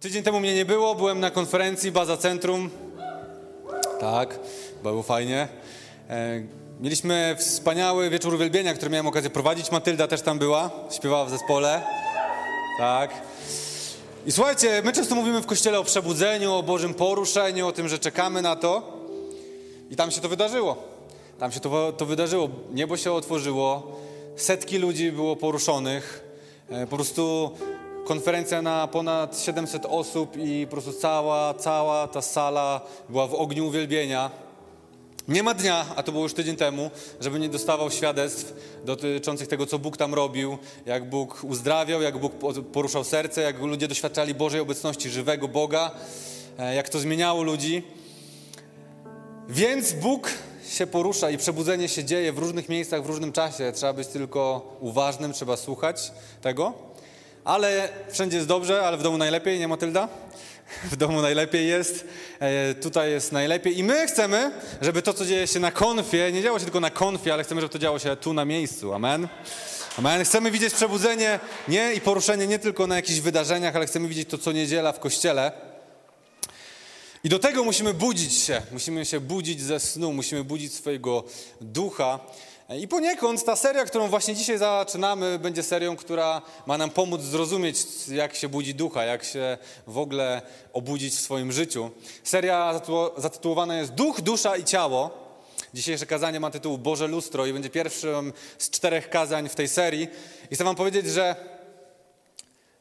Tydzień temu mnie nie było, byłem na konferencji Baza Centrum. Tak, było fajnie. E, mieliśmy wspaniały wieczór uwielbienia, który miałem okazję prowadzić. Matylda też tam była, śpiewała w zespole. Tak. I słuchajcie, my często mówimy w kościele o przebudzeniu, o Bożym poruszeniu, o tym, że czekamy na to. I tam się to wydarzyło. Tam się to, to wydarzyło. Niebo się otworzyło, setki ludzi było poruszonych. E, po prostu konferencja na ponad 700 osób i po prostu cała, cała ta sala była w ogniu uwielbienia. Nie ma dnia, a to było już tydzień temu, żeby nie dostawał świadectw dotyczących tego, co Bóg tam robił, jak Bóg uzdrawiał, jak Bóg poruszał serce, jak ludzie doświadczali Bożej obecności, żywego Boga, e, jak to zmieniało ludzi. Więc Bóg się porusza i przebudzenie się dzieje w różnych miejscach, w różnym czasie. Trzeba być tylko uważnym, trzeba słuchać tego. Ale wszędzie jest dobrze, ale w domu najlepiej, nie Matylda? W domu najlepiej jest, e, tutaj jest najlepiej i my chcemy, żeby to, co dzieje się na konfie, nie działo się tylko na konfie, ale chcemy, żeby to działo się tu na miejscu. Amen. Amen. Chcemy widzieć przebudzenie nie i poruszenie nie tylko na jakichś wydarzeniach, ale chcemy widzieć to co niedziela w kościele. I do tego musimy budzić się, musimy się budzić ze snu, musimy budzić swojego ducha. I poniekąd ta seria, którą właśnie dzisiaj zaczynamy, będzie serią, która ma nam pomóc zrozumieć, jak się budzi ducha, jak się w ogóle obudzić w swoim życiu. Seria zatytułowana jest Duch, Dusza i Ciało. Dzisiejsze kazanie ma tytuł Boże Lustro i będzie pierwszym z czterech kazań w tej serii. I chcę Wam powiedzieć, że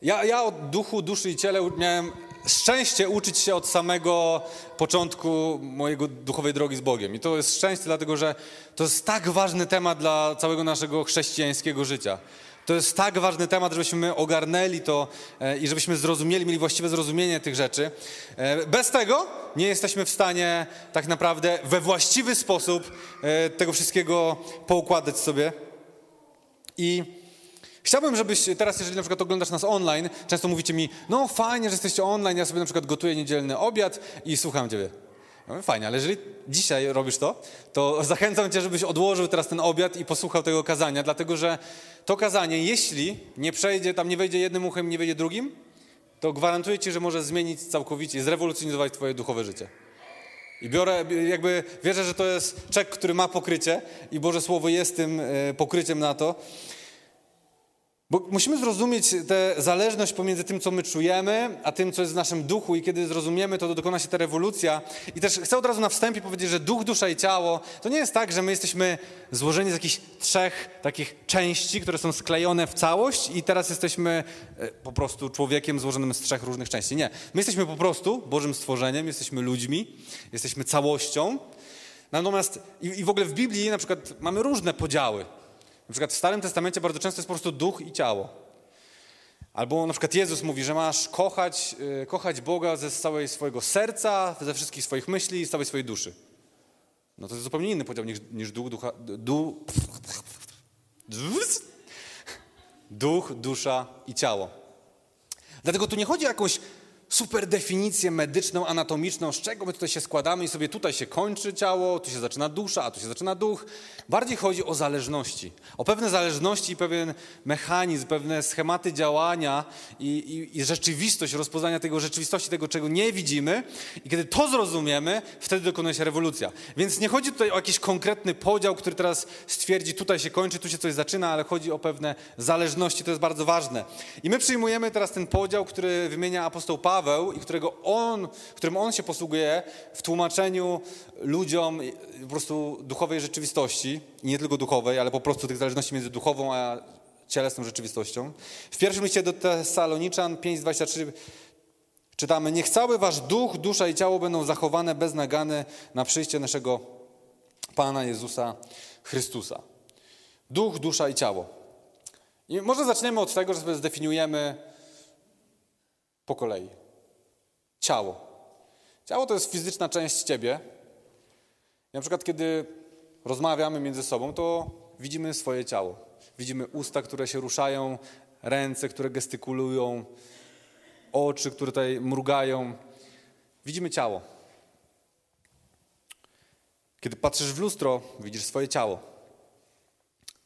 ja, ja o duchu, duszy i ciele miałem szczęście uczyć się od samego początku mojego duchowej drogi z Bogiem. I to jest szczęście, dlatego że to jest tak ważny temat dla całego naszego chrześcijańskiego życia. To jest tak ważny temat, żebyśmy ogarnęli to e, i żebyśmy zrozumieli, mieli właściwe zrozumienie tych rzeczy. E, bez tego nie jesteśmy w stanie tak naprawdę we właściwy sposób e, tego wszystkiego poukładać sobie. I Chciałbym, żebyś teraz, jeżeli na przykład oglądasz nas online, często mówicie mi, no fajnie, że jesteście online, ja sobie na przykład gotuję niedzielny obiad i słucham ciebie. No, fajnie, ale jeżeli dzisiaj robisz to, to zachęcam cię, żebyś odłożył teraz ten obiad i posłuchał tego kazania, dlatego że to kazanie, jeśli nie przejdzie, tam nie wejdzie jednym uchem, nie wejdzie drugim, to gwarantuję ci, że może zmienić całkowicie, zrewolucjonizować twoje duchowe życie. I biorę, jakby wierzę, że to jest czek, który ma pokrycie i Boże Słowo jest tym e, pokryciem na to. Bo musimy zrozumieć tę zależność pomiędzy tym, co my czujemy, a tym, co jest w naszym duchu, i kiedy zrozumiemy, to dokona się ta rewolucja. I też chcę od razu na wstępie powiedzieć, że duch, dusza i ciało to nie jest tak, że my jesteśmy złożeni z jakichś trzech takich części, które są sklejone w całość, i teraz jesteśmy e, po prostu człowiekiem złożonym z trzech różnych części. Nie. My jesteśmy po prostu Bożym stworzeniem, jesteśmy ludźmi, jesteśmy całością. Natomiast i, i w ogóle w Biblii na przykład mamy różne podziały. Na przykład w Starym Testamencie bardzo często jest po prostu duch i ciało. Albo na przykład Jezus mówi, że masz kochać, yy, kochać Boga ze całego swojego serca, ze wszystkich swoich myśli i z całej swojej duszy. No to jest zupełnie inny podział niż, niż duch, ducha, du, duch, dusza i ciało. Dlatego tu nie chodzi o jakąś super definicję medyczną, anatomiczną, z czego my tutaj się składamy i sobie tutaj się kończy ciało, tu się zaczyna dusza, a tu się zaczyna duch. Bardziej chodzi o zależności, o pewne zależności i pewien mechanizm, pewne schematy działania i, i, i rzeczywistość, rozpoznania tego rzeczywistości, tego, czego nie widzimy. I kiedy to zrozumiemy, wtedy dokonuje się rewolucja. Więc nie chodzi tutaj o jakiś konkretny podział, który teraz stwierdzi, tutaj się kończy, tu się coś zaczyna, ale chodzi o pewne zależności, to jest bardzo ważne. I my przyjmujemy teraz ten podział, który wymienia apostoł Paweł, Paweł i którego on, którym on się posługuje w tłumaczeniu ludziom po prostu duchowej rzeczywistości, nie tylko duchowej, ale po prostu tych zależności między duchową a cielesną rzeczywistością. W pierwszym liście do Tesaloniczan 5:23 czytamy: Niech cały wasz duch, dusza i ciało będą zachowane bez nagany na przyjście naszego Pana Jezusa Chrystusa. Duch, dusza i ciało. I może zaczniemy od tego, że sobie zdefiniujemy po kolei. Ciało. Ciało to jest fizyczna część ciebie. I na przykład, kiedy rozmawiamy między sobą, to widzimy swoje ciało. Widzimy usta, które się ruszają, ręce, które gestykulują, oczy, które tutaj mrugają. Widzimy ciało. Kiedy patrzysz w lustro, widzisz swoje ciało.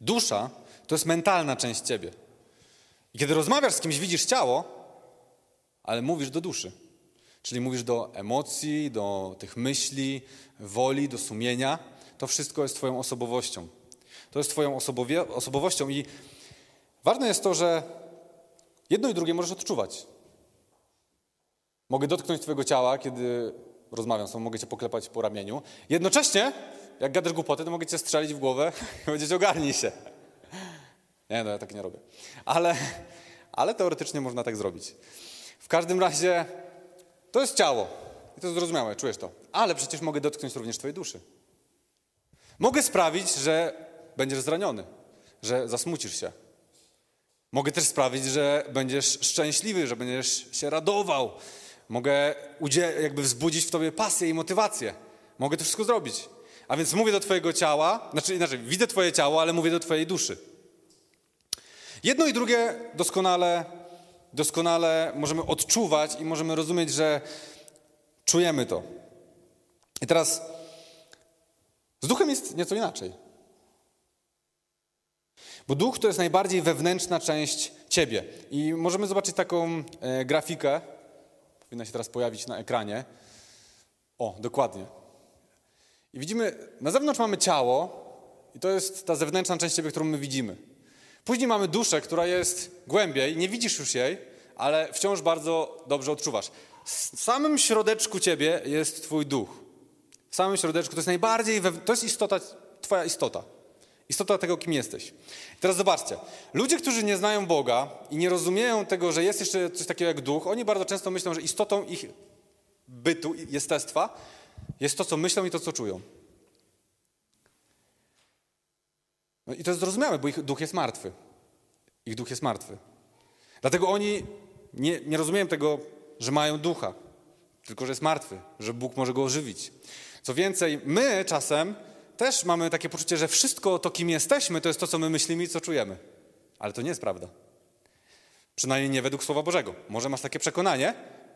Dusza to jest mentalna część ciebie. I kiedy rozmawiasz z kimś, widzisz ciało, ale mówisz do duszy. Czyli mówisz do emocji, do tych myśli, woli, do sumienia. To wszystko jest Twoją osobowością. To jest Twoją osobowością i ważne jest to, że jedno i drugie możesz odczuwać. Mogę dotknąć Twojego ciała, kiedy rozmawiam z Tobą, mogę Cię poklepać po ramieniu. Jednocześnie, jak gadasz głupoty, to mogę Cię strzelić w głowę i powiedzieć ogarnij się. Nie, no ja tak nie robię. Ale, ale teoretycznie można tak zrobić. W każdym razie to jest ciało. I to zrozumiałe, czujesz to. Ale przecież mogę dotknąć również Twojej duszy. Mogę sprawić, że będziesz zraniony, że zasmucisz się. Mogę też sprawić, że będziesz szczęśliwy, że będziesz się radował. Mogę jakby wzbudzić w tobie pasję i motywację. Mogę to wszystko zrobić. A więc mówię do twojego ciała, znaczy inaczej, widzę twoje ciało, ale mówię do twojej duszy. Jedno i drugie doskonale, doskonale możemy odczuwać i możemy rozumieć, że czujemy to. I teraz z duchem jest nieco inaczej. Bo duch to jest najbardziej wewnętrzna część ciebie. I możemy zobaczyć taką e, grafikę. Powinna się teraz pojawić na ekranie. O, dokładnie. I widzimy, na zewnątrz mamy ciało, i to jest ta zewnętrzna część ciebie, którą my widzimy. Później mamy duszę, która jest głębiej, nie widzisz już jej, ale wciąż bardzo dobrze odczuwasz. W samym środeczku ciebie jest twój duch. W samym środeczku to jest najbardziej, to jest istota, twoja istota. Istota tego, kim jesteś. I teraz zobaczcie. Ludzie, którzy nie znają Boga i nie rozumieją tego, że jest jeszcze coś takiego jak duch, oni bardzo często myślą, że istotą ich bytu, jestestwa jest to, co myślą i to, co czują. No i to jest zrozumiałe, bo ich duch jest martwy. Ich duch jest martwy. Dlatego oni nie, nie rozumieją tego, że mają ducha, tylko że jest martwy, że Bóg może go ożywić. Co więcej, my czasem też mamy takie poczucie, że wszystko to, kim jesteśmy, to jest to, co my myślimy i co czujemy. Ale to nie jest prawda. Przynajmniej nie według Słowa Bożego. Może masz takie przekonanie,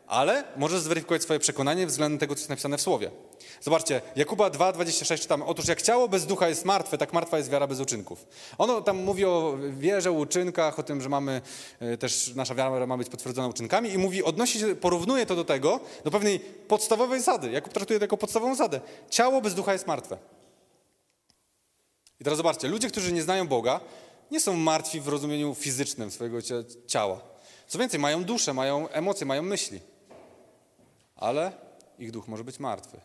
ale możesz zweryfikować swoje przekonanie względem tego, co jest napisane w Słowie. Zobaczcie, Jakuba 2,26 czytamy. Otóż jak ciało bez ducha jest martwe, tak martwa jest wiara bez uczynków. Ono tam mówi o wierze, uczynkach, o tym, że mamy e, też, nasza wiara ma być potwierdzona uczynkami i mówi, odnosi się, porównuje to do tego, do pewnej podstawowej zasady. Jakub traktuje to jako podstawową zasadę. Ciało bez ducha jest martwe. I teraz zobaczcie, ludzie, którzy nie znają Boga, nie są martwi w rozumieniu fizycznym swojego ciała. Co więcej, mają duszę, mają emocje, mają myśli. Ale ich duch może być martwy.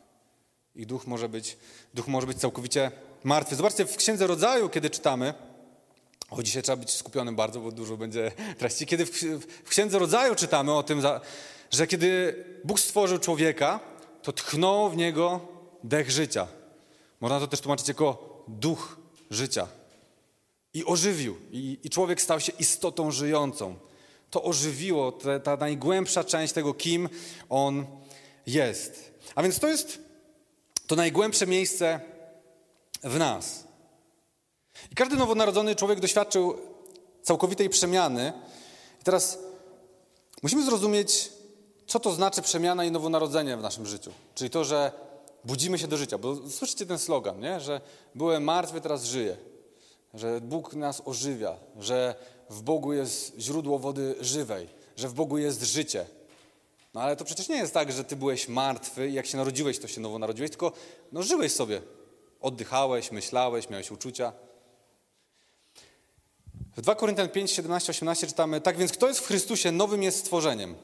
Ich duch może być, duch może być całkowicie martwy. Zobaczcie, w Księdze Rodzaju, kiedy czytamy, o dzisiaj trzeba być skupionym bardzo, bo dużo będzie treści. Kiedy w, Księdze Rodzaju czytamy o tym, że kiedy Bóg stworzył człowieka, to tchnął w niego dech życia. Można to też tłumaczyć jako duch życia. I ożywił. I, i człowiek stał się istotą żyjącą. To ożywiło te, ta najgłębsza część tego, kim on jest. A więc to jest to najgłębsze miejsce w nas. I każdy nowonarodzony człowiek doświadczył całkowitej przemiany. I teraz musimy zrozumieć, co to znaczy przemiana i nowonarodzenie w naszym życiu. Czyli to, że budzimy się do życia. Bo słyszycie ten slogan, nie? że byłem martwy, teraz żyję. Że Bóg nas ożywia, że w Bogu jest źródło wody żywej, że w Bogu jest życie. No ale to przecież nie jest tak, że ty byłeś martwy i jak się narodziłeś, to się nowo narodziłeś, tylko no, żyłeś sobie. Oddychałeś, myślałeś, miałeś uczucia. W 2 Koryntian 5, 17, 18 czytamy, tak więc kto jest w Chrystusie, nowym jest stworzeniem.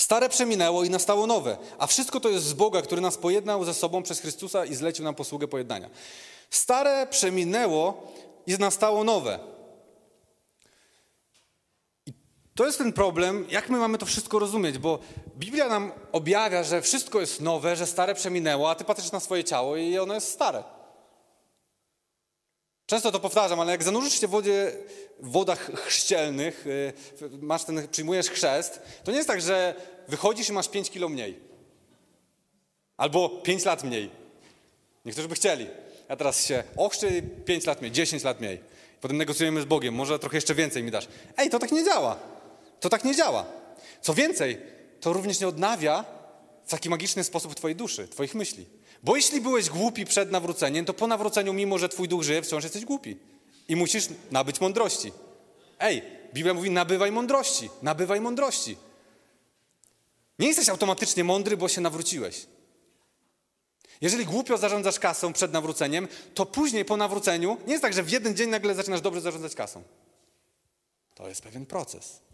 Stare przeminęło i nastało nowe, a wszystko to jest z Boga, który nas pojednał ze sobą przez Chrystusa i zlecił nam posługę pojednania. Stare przeminęło i nastało nowe. I to jest ten problem, jak my mamy to wszystko rozumieć, bo Biblia nam objawia, że wszystko jest nowe, że stare przeminęło, a ty patrzysz na swoje ciało i ono jest stare. Często to powtarzam, ale jak zanurzysz się w wodzie, w wodach chrzcielnych, y, masz ten, przyjmujesz chrzest, to nie jest tak, że wychodzisz i masz 5 kilo mniej. Albo 5 lat mniej. Niektórzy by chcieli. Ja teraz się ochrzczę 5 lat mniej, 10 lat mniej. Potem negocjujemy z Bogiem, może trochę jeszcze więcej mi dasz. Ej, to tak nie działa. To tak nie działa. Co więcej, to również nie odnawia w taki magiczny sposób twojej duszy, twoich myśli. Bo jeśli byłeś głupi przed nawróceniem, to po nawróceniu, mimo że twój duch żyje, wciąż jesteś głupi. I musisz nabyć mądrości. Ej, Biblia mówi nabywaj mądrości, nabywaj mądrości. Nie jesteś automatycznie mądry, bo się nawróciłeś. Jeżeli głupio zarządzasz kasą przed nawróceniem, to później po nawróceniu nie jest tak, że w jeden dzień nagle zaczynasz dobrze zarządzać kasą. To jest pewien proces.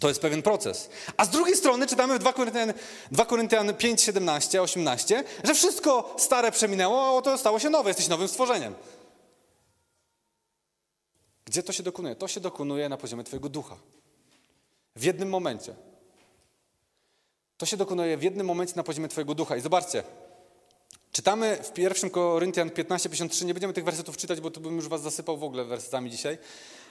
To jest pewien proces. A z drugiej strony czytamy w 2 Koryntian, 2 Koryntian 5, 17, 18, że wszystko stare przeminęło, a oto stało się nowe, jesteś nowym stworzeniem. Gdzie to się dokonuje? To się dokonuje na poziomie Twojego ducha. W jednym momencie. To się dokonuje w jednym momencie na poziomie Twojego ducha. I zobaczcie, czytamy w 1 Koryntian 15:53. Nie będziemy tych wersetów czytać, bo tu bym już Was zasypał w ogóle wersetami dzisiaj.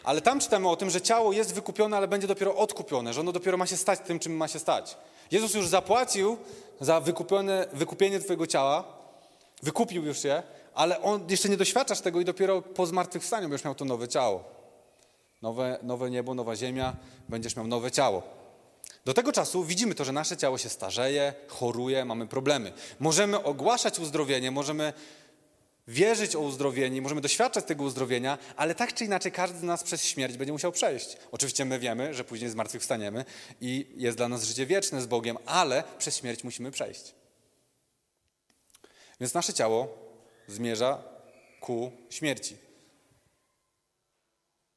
Ale tam czytamy o tym, że ciało jest wykupione, ale będzie dopiero odkupione, że ono dopiero ma się stać tym, czym ma się stać. Jezus już zapłacił za wykupione, wykupienie Twojego ciała, wykupił już je, ale on jeszcze nie doświadczasz tego i dopiero po zmartwychwstaniu będziesz miał to nowe ciało. Nowe, nowe niebo, nowa ziemia, będziesz miał nowe ciało. Do tego czasu widzimy to, że nasze ciało się starzeje, choruje, mamy problemy. Możemy ogłaszać uzdrowienie, możemy wierzyć o uzdrowienie, możemy doświadczać tego uzdrowienia, ale tak czy inaczej każdy z nas przez śmierć będzie musiał przejść. Oczywiście my wiemy, że później zmartwychwstaniemy i jest dla nas życie wieczne z Bogiem, ale przez śmierć musimy przejść. Więc nasze ciało zmierza ku śmierci.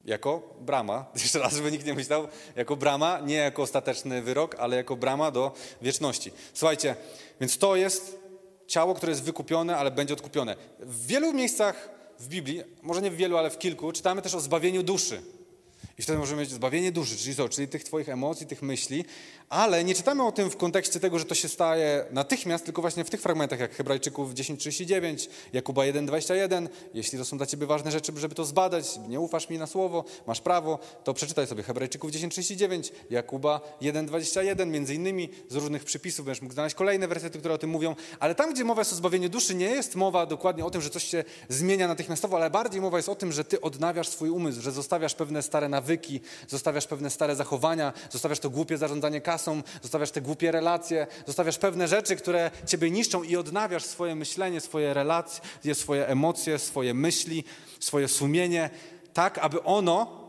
Jako brama, jeszcze raz, żeby nikt nie myślał, jako brama, nie jako ostateczny wyrok, ale jako brama do wieczności. Słuchajcie, więc to jest ciało, które jest wykupione, ale będzie odkupione. W wielu miejscach w Biblii, może nie w wielu, ale w kilku, czytamy też o zbawieniu duszy. I wtedy możemy mieć zbawienie duszy, czyli co? Czyli tych Twoich emocji, tych myśli, ale nie czytamy o tym w kontekście tego, że to się staje natychmiast, tylko właśnie w tych fragmentach, jak Hebrajczyków 10:39, Jakuba 1:21. Jeśli to są dla Ciebie ważne rzeczy, żeby to zbadać, nie ufasz mi na słowo, masz prawo, to przeczytaj sobie Hebrajczyków 10:39, Jakuba 1:21, między innymi z różnych przypisów będziesz mógł znaleźć kolejne wersety, które o tym mówią, ale tam, gdzie mowa jest o zbawieniu duszy, nie jest mowa dokładnie o tym, że coś się zmienia natychmiastowo, ale bardziej mowa jest o tym, że Ty odnawiasz swój umysł, że zostawiasz pewne stare nawyki, zostawiasz pewne stare zachowania, zostawiasz to głupie zarządzanie kasą, zostawiasz te głupie relacje, zostawiasz pewne rzeczy, które ciebie niszczą i odnawiasz swoje myślenie, swoje relacje, swoje emocje, swoje myśli, swoje sumienie, tak aby ono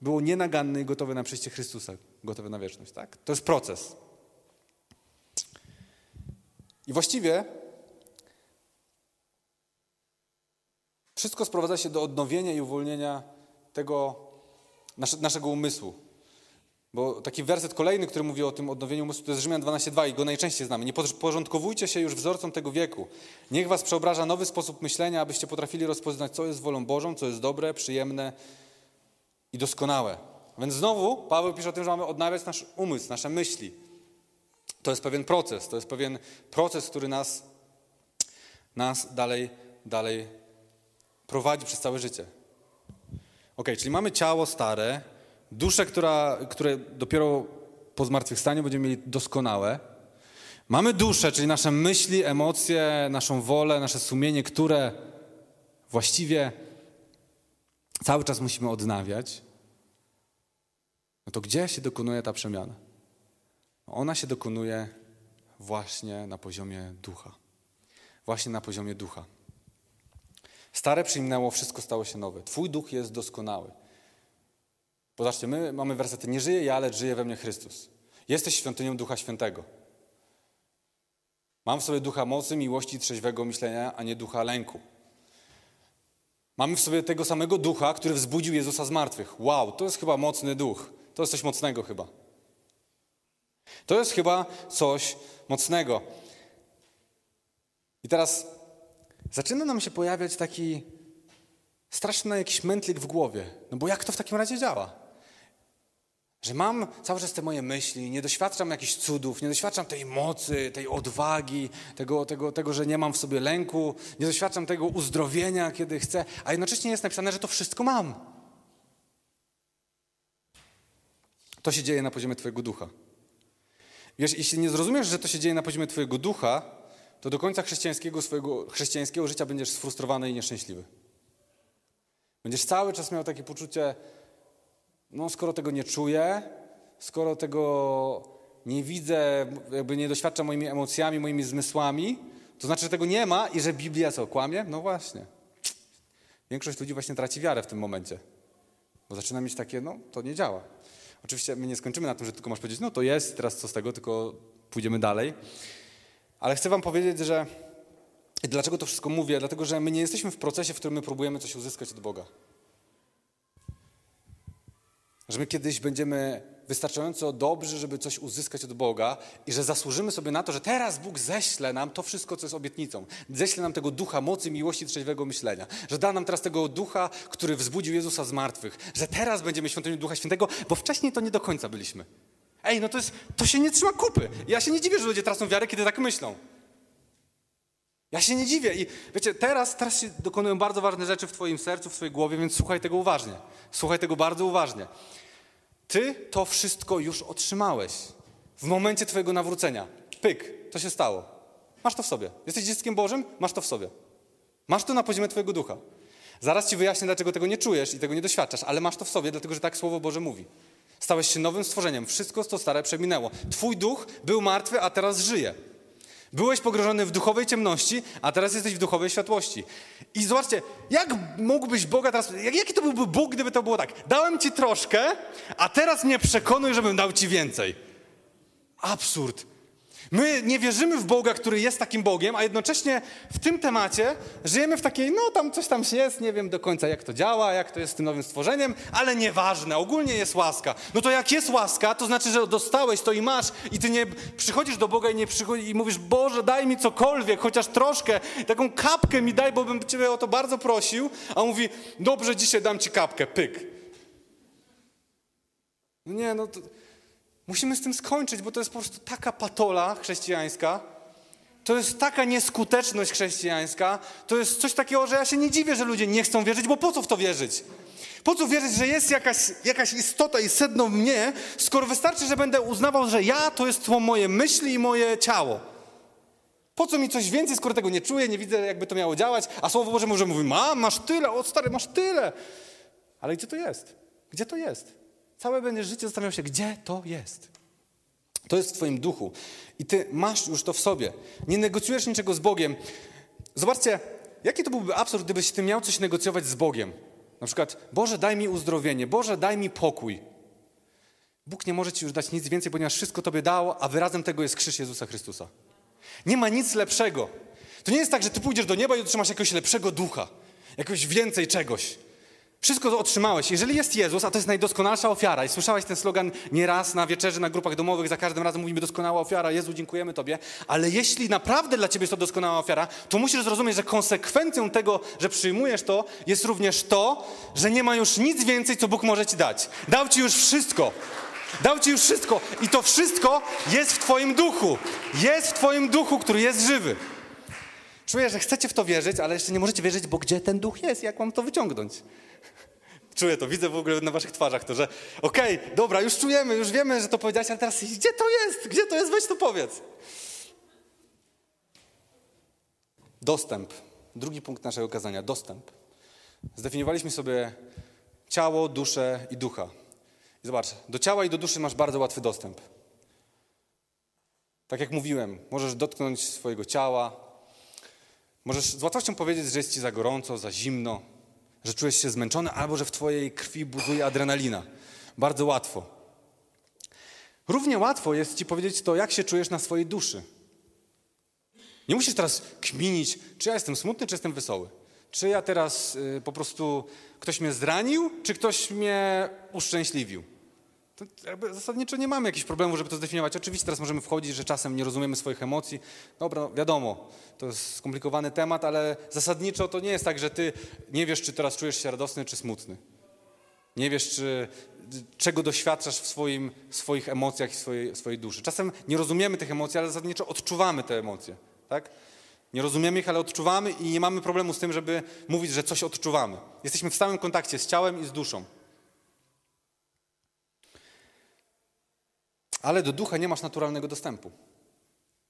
było nienaganne i gotowe na przyjście Chrystusa, gotowe na wieczność. Tak? To jest proces. I właściwie wszystko sprowadza się do odnowienia i uwolnienia tego naszego umysłu. Bo taki werset kolejny, który mówi o tym odnowieniu umysłu, to jest Rzymian 12,2 i go najczęściej znamy. Nie porządkowujcie się już wzorcom tego wieku. Niech was przeobraża nowy sposób myślenia, abyście potrafili rozpoznać, co jest wolą Bożą, co jest dobre, przyjemne i doskonałe. Więc znowu Paweł pisze o tym, że mamy odnawiać nasz umysł, nasze myśli. To jest pewien proces, to jest pewien proces, który nas, nas dalej, dalej prowadzi przez całe życie. Ok, czyli mamy ciało stare, duszę, która, które dopiero po zmartwychwstaniu będziemy mieli doskonałe. Mamy duszę, czyli nasze myśli, emocje, naszą wolę, nasze sumienie, które właściwie cały czas musimy odnawiać. No to gdzie się dokonuje ta przemiana? Ona się dokonuje właśnie na poziomie ducha. Właśnie na poziomie ducha. Stare przyjmnęło, wszystko stało się nowe. Twój duch jest doskonały. Popatrzcie, my mamy wersety, nie żyję ja, lecz żyje we mnie Chrystus. Jesteś świątynią Ducha Świętego. Mam w sobie ducha mocy, miłości trzeźwego myślenia, a nie ducha lęku. Mamy w sobie tego samego ducha, który wzbudził Jezusa z martwych. Wow, to jest chyba mocny duch. To jest coś mocnego chyba. To jest chyba coś mocnego. I teraz zaczyna nam się pojawiać taki straszny jakiś mętlik w głowie. No bo jak to w takim razie działa? Że mam cały czas te moje myśli, nie doświadczam jakichś cudów, nie doświadczam tej mocy, tej odwagi, tego, tego, tego, że nie mam w sobie lęku, nie doświadczam tego uzdrowienia, kiedy chcę, a jednocześnie jest napisane, że to wszystko mam. To się dzieje na poziomie Twojego ducha. Wiesz, jeśli nie zrozumiesz, że to się dzieje na poziomie Twojego ducha, to do końca chrześcijańskiego, swojego chrześcijańskiego życia będziesz sfrustrowany i nieszczęśliwy. Będziesz cały czas miał takie poczucie, no skoro tego nie czuję, skoro tego nie widzę, jakby nie doświadczam moimi emocjami, moimi zmysłami, to znaczy, że tego nie ma i że Biblia co, kłamie? No właśnie. Większość ludzi właśnie traci wiarę w tym momencie, bo zaczyna mieć takie, no to nie działa. Oczywiście my nie skończymy na tym, że tylko masz powiedzieć, no to jest, teraz co z tego, tylko pójdziemy dalej. Ale chcę wam powiedzieć, że dlaczego to wszystko mówię? Dlatego, że my nie jesteśmy w procesie, w którym my próbujemy coś uzyskać od Boga. Że my kiedyś będziemy wystarczająco dobrzy, żeby coś uzyskać od Boga i że zasłużymy sobie na to, że teraz Bóg ześle nam to wszystko, co jest obietnicą. Ześle nam tego ducha mocy, miłości, trzeźwego myślenia. Że da nam teraz tego ducha, który wzbudził Jezusa z martwych. Że teraz będziemy świątynią Ducha Świętego, bo wcześniej to nie do końca byliśmy. Ej, no to, jest, to się nie trzyma kupy. Ja się nie dziwię, że ludzie tracą wiarę, kiedy tak myślą. Ja się nie dziwię. I wiecie, teraz, teraz się dokonują bardzo ważne rzeczy w Twoim sercu, w Twojej głowie, więc słuchaj tego uważnie. Słuchaj tego bardzo uważnie. Ty to wszystko już otrzymałeś w momencie Twojego nawrócenia. Pyk, to się stało. Masz to w sobie. Jesteś dzieckiem Bożym? Masz to w sobie. Masz to na poziomie Twojego ducha. Zaraz Ci wyjaśnię, dlaczego tego nie czujesz i tego nie doświadczasz, ale masz to w sobie, dlatego że tak Słowo Boże mówi. Stałeś się nowym stworzeniem. Wszystko, co stare, przeminęło. Twój duch był martwy, a teraz żyje. Byłeś pogrążony w duchowej ciemności, a teraz jesteś w duchowej światłości. I zobaczcie, jak mógłbyś Boga teraz. Jak, jaki to byłby Bóg, gdyby to było tak? Dałem ci troszkę, a teraz mnie przekonuj, żebym dał ci więcej. Absurd. My nie wierzymy w Boga, który jest takim Bogiem, a jednocześnie w tym temacie żyjemy w takiej, no tam coś tam się jest, nie wiem do końca jak to działa, jak to jest z tym nowym stworzeniem, ale nieważne, ogólnie jest łaska. No to jak jest łaska, to znaczy, że dostałeś to i masz i ty nie przychodzisz do Boga i nie przychodzi, i mówisz, Boże, daj mi cokolwiek, chociaż troszkę, taką kapkę mi daj, bo bym Ciebie o to bardzo prosił, a mówi, dobrze, dzisiaj dam Ci kapkę, pyk. No nie, no to... Musimy z tym skończyć, bo to jest po prostu taka patola chrześcijańska. To jest taka nieskuteczność chrześcijańska. To jest coś takiego, że ja się nie dziwię, że ludzie nie chcą wierzyć, bo po co w to wierzyć? Po co wierzyć, że jest jakaś, jakaś istota i sedno w mnie, skoro wystarczy, że będę uznawał, że ja to jest to moje myśli i moje ciało? Po co mi coś więcej, skoro tego nie czuję, nie widzę, jakby to miało działać, a Słowo Boże może mówi, mam, masz tyle, o stary, masz tyle. Ale gdzie to jest? Gdzie to jest? Całe będziesz życie zastanawiał się, gdzie to jest. To jest w Twoim duchu. I Ty masz już to w sobie. Nie negocjujesz niczego z Bogiem. Zobaczcie, jaki to byłby absurd, gdybyś Ty miał coś negocjować z Bogiem. Na przykład, Boże, daj mi uzdrowienie, Boże, daj mi pokój. Bóg nie może Ci już dać nic więcej, ponieważ wszystko Tobie dało, a wyrazem tego jest krzyż Jezusa Chrystusa. Nie ma nic lepszego. To nie jest tak, że Ty pójdziesz do nieba i otrzymasz jakiegoś lepszego ducha, jakoś więcej czegoś. Wszystko otrzymałeś. Jeżeli jest Jezus, a to jest najdoskonalsza ofiara, i słyszałeś ten slogan nieraz na wieczerzy, na grupach domowych, za każdym razem mówimy doskonała ofiara, Jezu, dziękujemy Tobie, ale jeśli naprawdę dla Ciebie jest to doskonała ofiara, to musisz zrozumieć, że konsekwencją tego, że przyjmujesz to, jest również to, że nie ma już nic więcej, co Bóg może Ci dać. Dał Ci już wszystko. Dał Ci już wszystko i to wszystko jest w Twoim duchu. Jest w Twoim duchu, który jest żywy. Czuję, że chcecie w to wierzyć, ale jeszcze nie możecie wierzyć, bo gdzie ten duch jest? Jak mam to wyciągnąć? Czuję to, widzę w ogóle na waszych twarzach to, że okej, okay, dobra, już czujemy, już wiemy, że to powiedziałeś, ale teraz gdzie to jest? Gdzie to jest? Weź to powiedz. Dostęp. Drugi punkt naszego kazania. Dostęp. Zdefiniowaliśmy sobie ciało, duszę i ducha. I zobacz, do ciała i do duszy masz bardzo łatwy dostęp. Tak jak mówiłem, możesz dotknąć swojego ciała, możesz z łatwością powiedzieć, że jest ci za gorąco, za zimno, że czujesz się zmęczony, albo że w twojej krwi buzuje adrenalina. Bardzo łatwo. Równie łatwo jest ci powiedzieć to, jak się czujesz na swojej duszy. Nie musisz teraz kminić, czy ja jestem smutny, czy jestem wesoły. Czy ja teraz y, po prostu ktoś mnie zranił, czy ktoś mnie uszczęśliwił. To jakby zasadniczo nie mamy jakichś problemów, żeby to zdefiniować. Oczywiście teraz możemy wchodzić, że czasem nie rozumiemy swoich emocji. Dobra, wiadomo, to jest skomplikowany temat, ale zasadniczo to nie jest tak, że ty nie wiesz, czy teraz czujesz się radosny, czy smutny. Nie wiesz, czy, czego doświadczasz w swoim, swoich emocjach i swojej, swojej duszy. Czasem nie rozumiemy tych emocji, ale zasadniczo odczuwamy te emocje. Tak? Nie rozumiemy ich, ale odczuwamy i nie mamy problemu z tym, żeby mówić, że coś odczuwamy. Jesteśmy w stałym kontakcie z ciałem i z duszą. Ale do ducha nie masz naturalnego dostępu.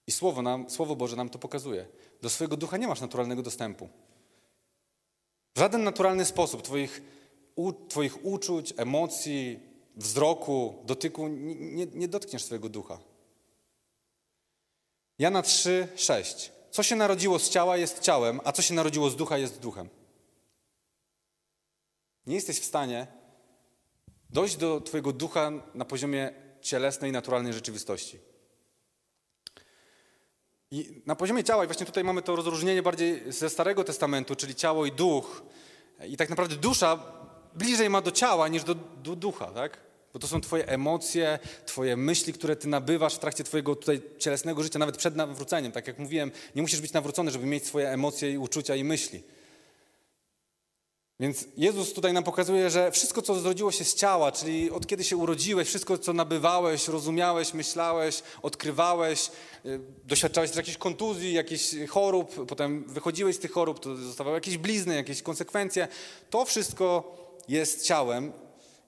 I Słowo, nam, Słowo Boże nam to pokazuje. Do swojego ducha nie masz naturalnego dostępu. W żaden naturalny sposób twoich, u, twoich uczuć, emocji, wzroku, dotyku nie, nie, nie dotkniesz swojego ducha. Jana 3, 6. Co się narodziło z ciała jest ciałem, a co się narodziło z ducha jest duchem. Nie jesteś w stanie dojść do Twojego ducha na poziomie cielesnej, naturalnej rzeczywistości. I na poziomie ciała, i właśnie tutaj mamy to rozróżnienie bardziej ze Starego Testamentu, czyli ciało i duch. I tak naprawdę dusza bliżej ma do ciała niż do, do ducha, tak? Bo to są twoje emocje, twoje myśli, które ty nabywasz w trakcie twojego tutaj cielesnego życia, nawet przed nawróceniem. Tak jak mówiłem, nie musisz być nawrócony, żeby mieć swoje emocje i uczucia i myśli. Więc Jezus tutaj nam pokazuje, że wszystko, co zrodziło się z ciała, czyli od kiedy się urodziłeś, wszystko, co nabywałeś, rozumiałeś, myślałeś, odkrywałeś, y, doświadczałeś jakichś kontuzji, jakichś chorób, potem wychodziłeś z tych chorób, to zostawały jakieś blizny, jakieś konsekwencje. To wszystko jest ciałem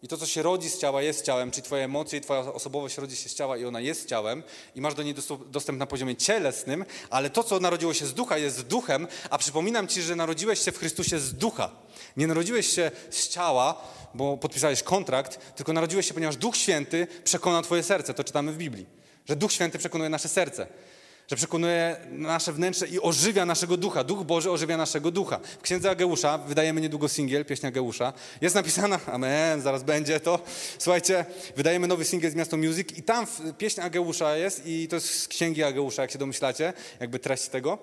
i to, co się rodzi z ciała, jest ciałem, czyli twoje emocje i twoja osobowość rodzi się z ciała i ona jest ciałem i masz do niej dostęp na poziomie cielesnym, ale to, co narodziło się z ducha, jest duchem, a przypominam ci, że narodziłeś się w Chrystusie z ducha. Nie narodziłeś się z ciała, bo podpisałeś kontrakt, tylko narodziłeś się, ponieważ Duch Święty przekona twoje serce. To czytamy w Biblii, że Duch Święty przekonuje nasze serce że przekonuje nasze wnętrze i ożywia naszego ducha. Duch Boży ożywia naszego ducha. W księdze Ageusza, wydajemy niedługo singiel, pieśń Ageusza, jest napisana, amen, zaraz będzie to. Słuchajcie, wydajemy nowy singiel z Miasto Music i tam pieśń Ageusza jest i to jest z księgi Ageusza, jak się domyślacie, jakby treść tego.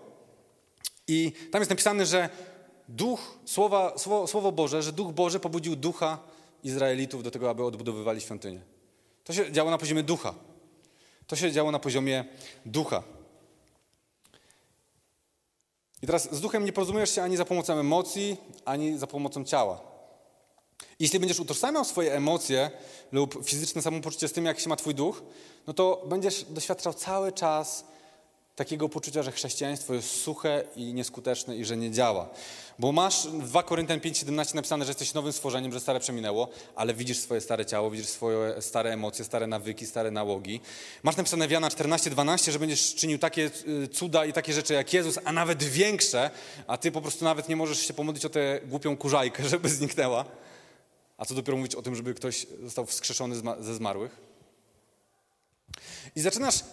I tam jest napisane, że duch, słowa, słowo, słowo Boże, że duch Boży pobudził ducha Izraelitów do tego, aby odbudowywali świątynię. To się działo na poziomie ducha. To się działo na poziomie ducha. Teraz z duchem nie porozumiesz się ani za pomocą emocji, ani za pomocą ciała. Jeśli będziesz utożsamiał swoje emocje lub fizyczne samopoczucie z tym, jak się ma twój duch, no to będziesz doświadczał cały czas takiego poczucia, że chrześcijaństwo jest suche i nieskuteczne i że nie działa. Bo masz w 2 Koryntian 5,17 napisane, że jesteś nowym stworzeniem, że stare przeminęło, ale widzisz swoje stare ciało, widzisz swoje stare emocje, stare nawyki, stare nałogi. Masz napisane w Jana 14,12, że będziesz czynił takie y, cuda i takie rzeczy jak Jezus, a nawet większe, a ty po prostu nawet nie możesz się pomodlić o tę głupią kurzajkę, żeby zniknęła. A co dopiero mówić o tym, żeby ktoś został wskrzeszony ze zmarłych. I zaczynasz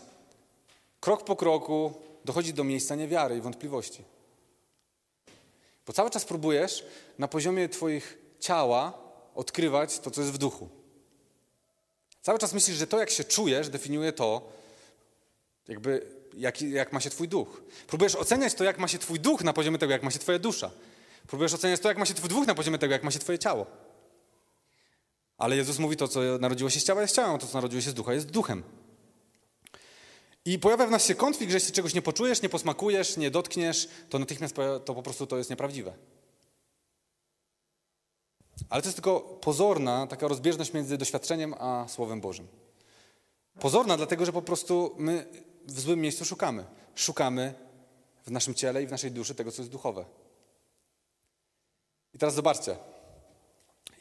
krok po kroku dochodzi do miejsca niewiary i wątpliwości. Bo cały czas próbujesz na poziomie Twoich ciała odkrywać to, co jest w duchu. Cały czas myślisz, że to, jak się czujesz, definiuje to, jakby jak, jak ma się Twój duch. Próbujesz oceniać to, jak ma się Twój duch na poziomie tego, jak ma się Twoja dusza. Próbujesz oceniać to, jak ma się Twój duch na poziomie tego, jak ma się Twoje ciało. Ale Jezus mówi to, co narodziło się z ciała, jest ciałem, a to, co narodziło się z ducha, jest duchem. I pojawia w nas się konflikt, że jeśli czegoś nie poczujesz, nie posmakujesz, nie dotkniesz, to natychmiast to po prostu to jest nieprawdziwe. Ale to jest tylko pozorna taka rozbieżność między doświadczeniem a Słowem Bożym. Pozorna, dlatego że po prostu my w złym miejscu szukamy. Szukamy w naszym ciele i w naszej duszy tego, co jest duchowe. I teraz zobaczcie.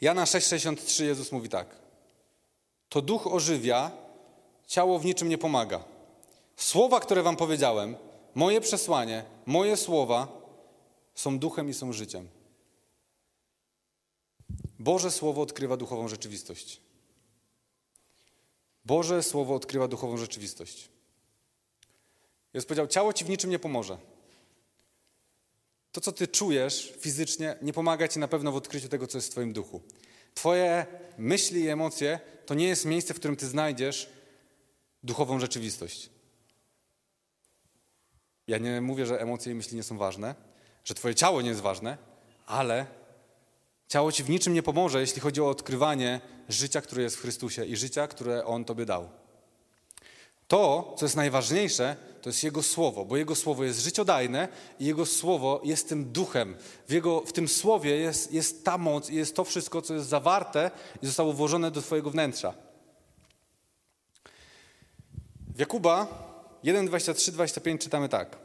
Jana 6,63 Jezus mówi tak. To duch ożywia, ciało w niczym nie pomaga. Słowa, które Wam powiedziałem, moje przesłanie, moje słowa są duchem i są życiem. Boże Słowo odkrywa duchową rzeczywistość. Boże Słowo odkrywa duchową rzeczywistość. Jezus powiedział, ciało Ci w niczym nie pomoże. To, co Ty czujesz fizycznie, nie pomaga Ci na pewno w odkryciu tego, co jest w Twoim duchu. Twoje myśli i emocje to nie jest miejsce, w którym Ty znajdziesz duchową rzeczywistość. Ja nie mówię, że emocje i myśli nie są ważne, że twoje ciało nie jest ważne, ale ciało ci w niczym nie pomoże, jeśli chodzi o odkrywanie życia, które jest w Chrystusie i życia, które On tobie dał. To, co jest najważniejsze, to jest Jego Słowo, bo Jego Słowo jest życiodajne i Jego Słowo jest tym duchem. W, jego, w tym Słowie jest, jest ta moc i jest to wszystko, co jest zawarte i zostało włożone do Twojego wnętrza. W Jakuba 1, 23, 25 czytamy tak.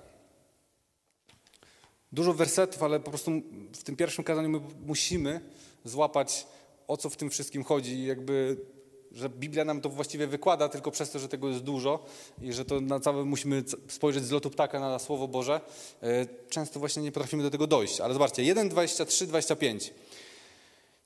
Dużo wersetów, ale po prostu w tym pierwszym kazaniu my musimy złapać, o co w tym wszystkim chodzi. Jakby, że Biblia nam to właściwie wykłada, tylko przez to, że tego jest dużo i że to na całe musimy spojrzeć z lotu ptaka na Słowo Boże. E, często właśnie nie potrafimy do tego dojść. Ale zobaczcie, 1, 23, 25.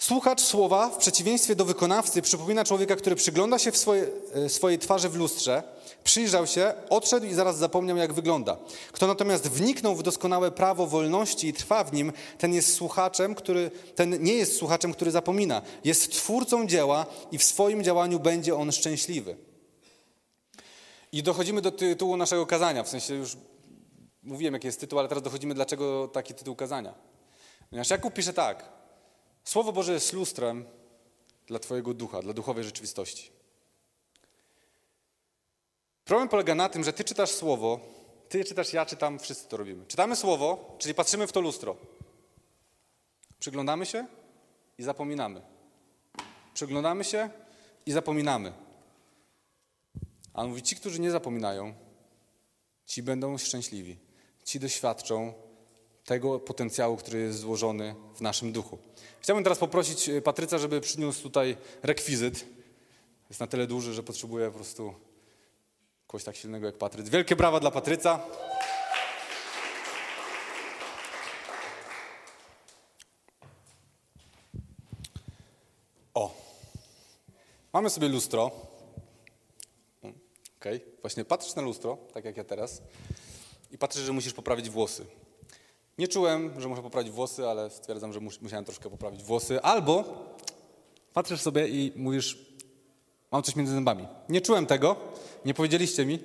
Słuchacz słowa, w przeciwieństwie do wykonawcy, przypomina człowieka, który przygląda się w swoje, e, swojej twarzy w lustrze, przyjrzał się, odszedł i zaraz zapomniał, jak wygląda. Kto natomiast wniknął w doskonałe prawo wolności i trwa w nim, ten jest słuchaczem, który, ten nie jest słuchaczem, który zapomina. Jest twórcą dzieła i w swoim działaniu będzie on szczęśliwy. I dochodzimy do tytułu naszego kazania, w sensie już mówiłem, jaki jest tytuł, ale teraz dochodzimy, dlaczego taki tytuł kazania. Ponieważ Jakub pisze tak. Słowo Boże jest lustrem dla Twojego ducha, dla duchowej rzeczywistości. Problem polega na tym, że Ty czytasz słowo, Ty czytasz, ja czytam, wszyscy to robimy. Czytamy słowo, czyli patrzymy w to lustro. Przyglądamy się i zapominamy. Przyglądamy się i zapominamy. A on mówi, ci, którzy nie zapominają, ci będą szczęśliwi. Ci doświadczą tego potencjału, który jest złożony w naszym duchu. Chciałbym teraz poprosić e, Patryca, żeby przyniósł tutaj rekwizyt. Jest na tyle duży, że potrzebuje po prostu kogoś tak silnego jak Patryc. Wielkie brawa dla Patryca. O, mamy sobie lustro. Okej, okay. właśnie patrzysz na lustro, tak jak ja teraz, i patrzysz, że musisz poprawić włosy. Nie czułem, że muszę poprawić włosy, ale stwierdzam, że musiałem troszkę poprawić włosy. Albo patrzysz sobie i mówisz, mam coś między zębami. Nie czułem tego, nie powiedzieliście mi,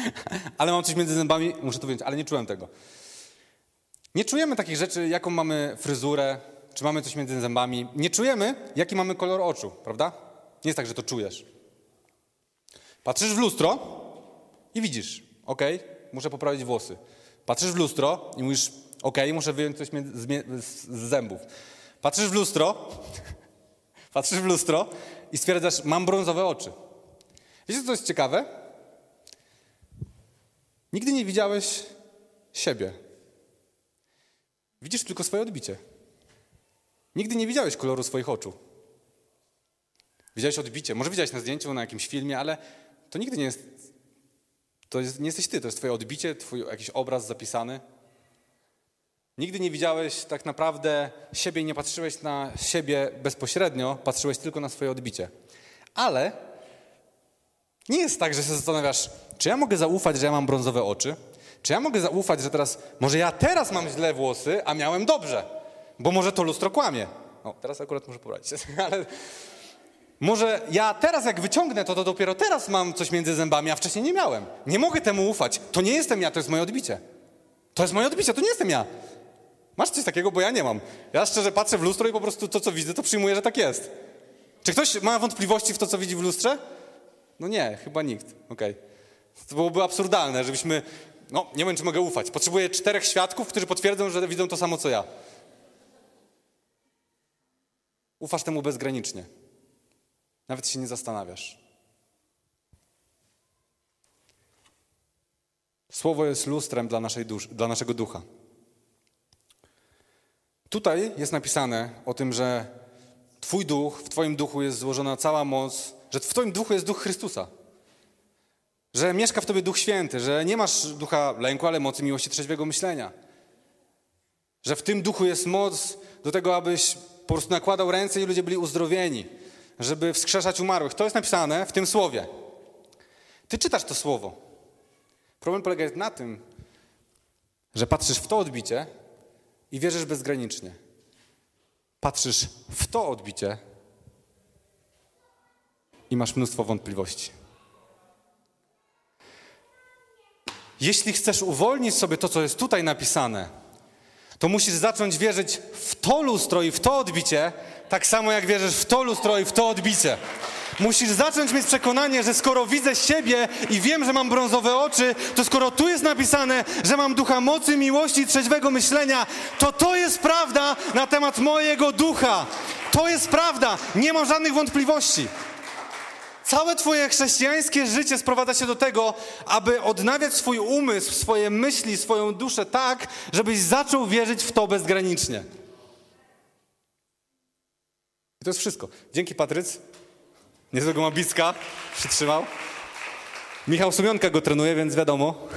ale mam coś między zębami, muszę to wiedzieć, ale nie czułem tego. Nie czujemy takich rzeczy, jaką mamy fryzurę, czy mamy coś między zębami. Nie czujemy, jaki mamy kolor oczu, prawda? Nie jest tak, że to czujesz. Patrzysz w lustro i widzisz, ok, muszę poprawić włosy. Patrzysz w lustro i mówisz, ok, muszę wyjąć coś z, zębów. Patrzysz w lustro, patrzysz w lustro i stwierdzasz, mam brązowe oczy. Wiecie, co jest ciekawe? Nigdy nie widziałeś siebie. Widzisz tylko swoje odbicie. Nigdy nie widziałeś koloru swoich oczu. Widziałeś odbicie. Może widziałeś na zdjęciu, na jakimś filmie, ale to nigdy nie jest. To jest, nie jesteś ty, to jest twoje odbicie, twój jakiś obraz zapisany. Nigdy nie widziałeś tak naprawdę siebie i nie patrzyłeś na siebie bezpośrednio, patrzyłeś tylko na swoje odbicie. Ale nie jest tak, że się zastanawiasz, czy ja mogę zaufać, że ja mam brązowe oczy? Czy ja mogę zaufać, że teraz, może ja teraz mam źle włosy, a miałem dobrze? Bo może to lustro kłamie. O, teraz akurat muszę poradzić, ale może ja teraz jak wyciągnę to, to dopiero teraz mam coś między zębami, a wcześniej nie miałem. Nie mogę temu ufać. To nie jestem ja, to jest moje odbicie. To jest moje odbicie, to nie jestem ja. Masz coś takiego, bo ja nie mam. Ja szczerze patrzę w lustro i po prostu to, co widzę, to przyjmuję, że tak jest. Czy ktoś ma wątpliwości w to, co widzi w lustrze? No nie, chyba nikt. Okej. Okay. To byłoby absurdalne, żebyśmy... No, nie wiem, czy mogę ufać. Potrzebuję czterech świadków, którzy potwierdzą, że widzą to samo, co ja. Ufasz temu bezgranicznie. Nawet się nie zastanawiasz. Słowo jest lustrem dla, naszej dusz, dla naszego ducha. Tutaj jest napisane o tym, że Twój duch, w Twoim duchu jest złożona cała moc, że w Twoim duchu jest duch Chrystusa. Że mieszka w Tobie duch święty, że nie masz ducha lęku, ale mocy miłości trzeźwego myślenia. Że w tym duchu jest moc do tego, abyś po prostu nakładał ręce i ludzie byli uzdrowieni, żeby wskrzeszać umarłych. To jest napisane w tym słowie. Ty czytasz to słowo. Problem polega na tym, że patrzysz w to odbicie i wierzysz bezgranicznie. Patrzysz w to odbicie i masz mnóstwo wątpliwości. Jeśli chcesz uwolnić sobie to, co jest tutaj napisane, to musisz zacząć wierzyć w to lustro i w to odbicie, tak samo jak wierzysz w to lustro i w to odbicie. Musisz zacząć mieć przekonanie, że skoro widzę siebie i wiem, że mam brązowe oczy, to skoro tu jest napisane, że mam ducha mocy, miłości i trzeźwego myślenia, to to jest prawda na temat mojego ducha. To jest prawda. Nie mam żadnych wątpliwości. Całe Twoje chrześcijańskie życie sprowadza się do tego, aby odnawiać swój umysł, swoje myśli, swoją duszę tak, żebyś zaczął wierzyć w to bezgranicznie. I to jest wszystko. Dzięki, Patryc. Niezłego ma Bicka. Przytrzymał. Michał Sumionka go trenuje, więc wiadomo.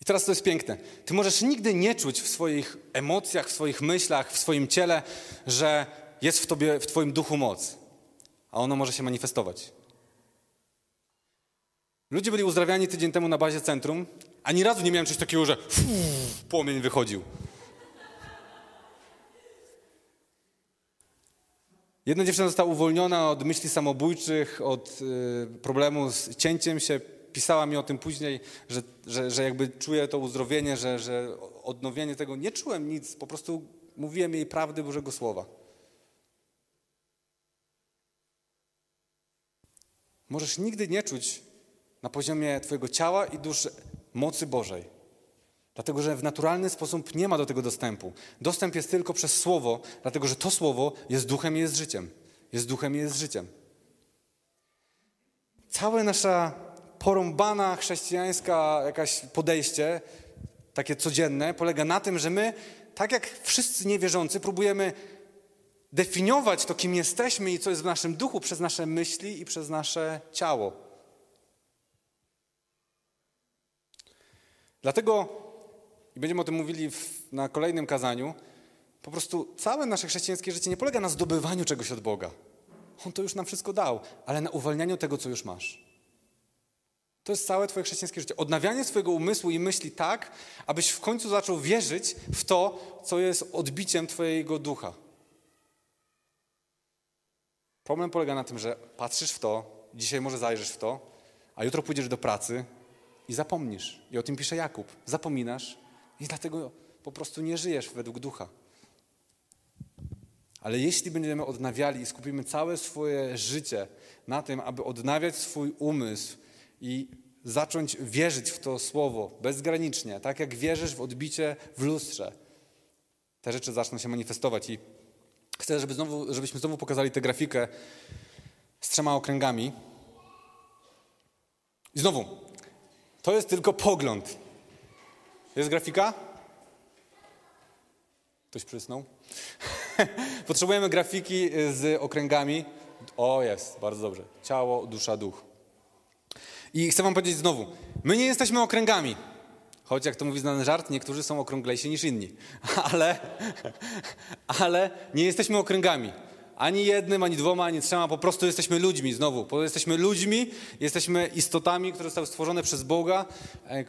I teraz to jest piękne. Ty możesz nigdy nie czuć w swoich emocjach, w swoich myślach, w swoim ciele, że jest w tobie, w twoim duchu moc, a ono może się manifestować. Ludzie byli uzdrawiani tydzień temu na bazie centrum, ani razu nie miałem czegoś takiego, że fuu, płomień wychodził. Jedna dziewczyna została uwolniona od myśli samobójczych, od y, problemu z cięciem się pisała mi o tym później, że, że, że jakby czuję to uzdrowienie, że, że odnowienie tego. Nie czułem nic, po prostu mówiłem jej prawdy Bożego Słowa. Możesz nigdy nie czuć na poziomie Twojego ciała i duszy mocy Bożej. Dlatego, że w naturalny sposób nie ma do tego dostępu. Dostęp jest tylko przez Słowo, dlatego że to Słowo jest duchem i jest życiem. Jest duchem i jest życiem. Całe nasza porąbana chrześcijańska jakaś podejście, takie codzienne, polega na tym, że my, tak jak wszyscy niewierzący, próbujemy definiować to, kim jesteśmy i co jest w naszym duchu przez nasze myśli i przez nasze ciało. Dlatego, i będziemy o tym mówili w, na kolejnym kazaniu, po prostu całe nasze chrześcijańskie życie nie polega na zdobywaniu czegoś od Boga. On to już nam wszystko dał, ale na uwalnianiu tego, co już masz. To jest całe Twoje chrześcijańskie życie. Odnawianie swojego umysłu i myśli tak, abyś w końcu zaczął wierzyć w to, co jest odbiciem Twojego ducha. Problem polega na tym, że patrzysz w to, dzisiaj może zajrzysz w to, a jutro pójdziesz do pracy i zapomnisz. I o tym pisze Jakub. Zapominasz i dlatego po prostu nie żyjesz według ducha. Ale jeśli będziemy odnawiali i skupimy całe swoje życie na tym, aby odnawiać swój umysł i zacząć wierzyć w to słowo bezgranicznie, tak jak wierzysz w odbicie w lustrze, te rzeczy zaczną się manifestować. I chcę, żeby znowu, żebyśmy znowu pokazali tę grafikę z trzema okręgami. I znowu, to jest tylko pogląd. Jest grafika? Ktoś przysnął? Potrzebujemy grafiki z okręgami. O, jest, bardzo dobrze. Ciało, dusza, duch. I chcę wam powiedzieć znowu, my nie jesteśmy okręgami. Choć jak to mówi znany żart, niektórzy są okrąglejsi niż inni. Ale, ale nie jesteśmy okręgami. Ani jednym, ani dwoma, ani trzema, po prostu jesteśmy ludźmi znowu. Jesteśmy ludźmi, jesteśmy istotami, które zostały stworzone przez Boga, e,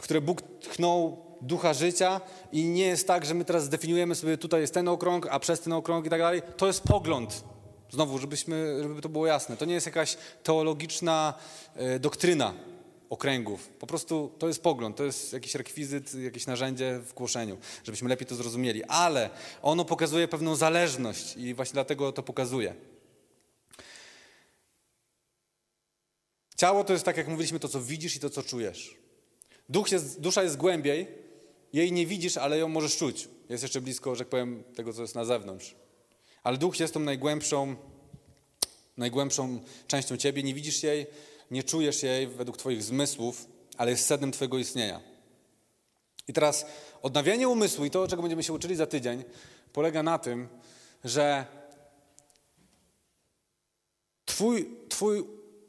które, które Bóg tchnął ducha życia i nie jest tak, że my teraz zdefiniujemy sobie tutaj jest ten okrąg, a przez ten okrąg i tak dalej. To jest pogląd. Znowu, żebyśmy, żeby to było jasne. To nie jest jakaś teologiczna e, doktryna okręgów. Po prostu to jest pogląd, to jest jakiś rekwizyt, jakieś narzędzie w głoszeniu, żebyśmy lepiej to zrozumieli. Ale ono pokazuje pewną zależność i właśnie dlatego to pokazuje. Ciało to jest tak, jak mówiliśmy, to co widzisz i to co czujesz. Duch jest, dusza jest głębiej, jej nie widzisz, ale ją możesz czuć. Jest jeszcze blisko, że tak powiem, tego, co jest na zewnątrz. Ale duch jest tą najgłębszą, najgłębszą częścią ciebie. Nie widzisz jej, nie czujesz jej według twoich zmysłów, ale jest sednem twojego istnienia. I teraz odnawianie umysłu i to, czego będziemy się uczyli za tydzień, polega na tym, że twój, twój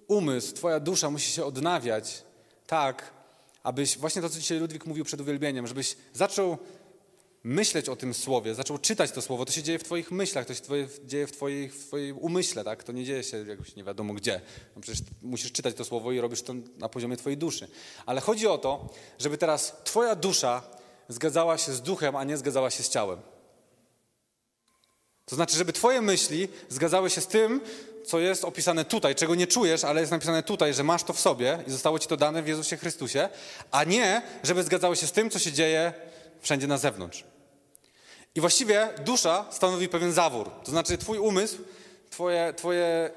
umysł, twoja dusza musi się odnawiać tak, abyś, właśnie to, co dzisiaj Ludwik mówił przed uwielbieniem, żebyś zaczął myśleć o tym słowie, zaczął czytać to słowo, to się dzieje w twoich myślach, to się twoje, dzieje w, twoich, w twoim umyśle, tak? To nie dzieje się jakoś nie wiadomo gdzie. No przecież musisz czytać to słowo i robisz to na poziomie twojej duszy. Ale chodzi o to, żeby teraz twoja dusza zgadzała się z duchem, a nie zgadzała się z ciałem. To znaczy, żeby twoje myśli zgadzały się z tym, co jest opisane tutaj, czego nie czujesz, ale jest napisane tutaj, że masz to w sobie i zostało ci to dane w Jezusie Chrystusie, a nie, żeby zgadzało się z tym, co się dzieje wszędzie na zewnątrz. I właściwie dusza stanowi pewien zawór. To znaczy, twój umysł, twoje, twoje,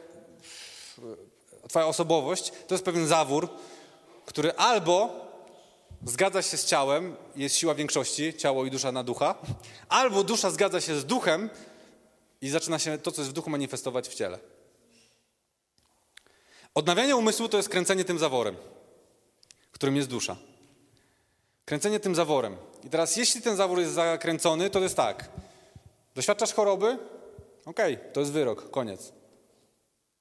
twoja osobowość to jest pewien zawór, który albo zgadza się z ciałem, jest siła większości, ciało i dusza na ducha, albo dusza zgadza się z duchem i zaczyna się to, co jest w duchu, manifestować w ciele. Odnawianie umysłu to jest kręcenie tym zaworem, którym jest dusza. Kręcenie tym zaworem. I teraz, jeśli ten zawór jest zakręcony, to jest tak. Doświadczasz choroby? Okej, okay, to jest wyrok, koniec.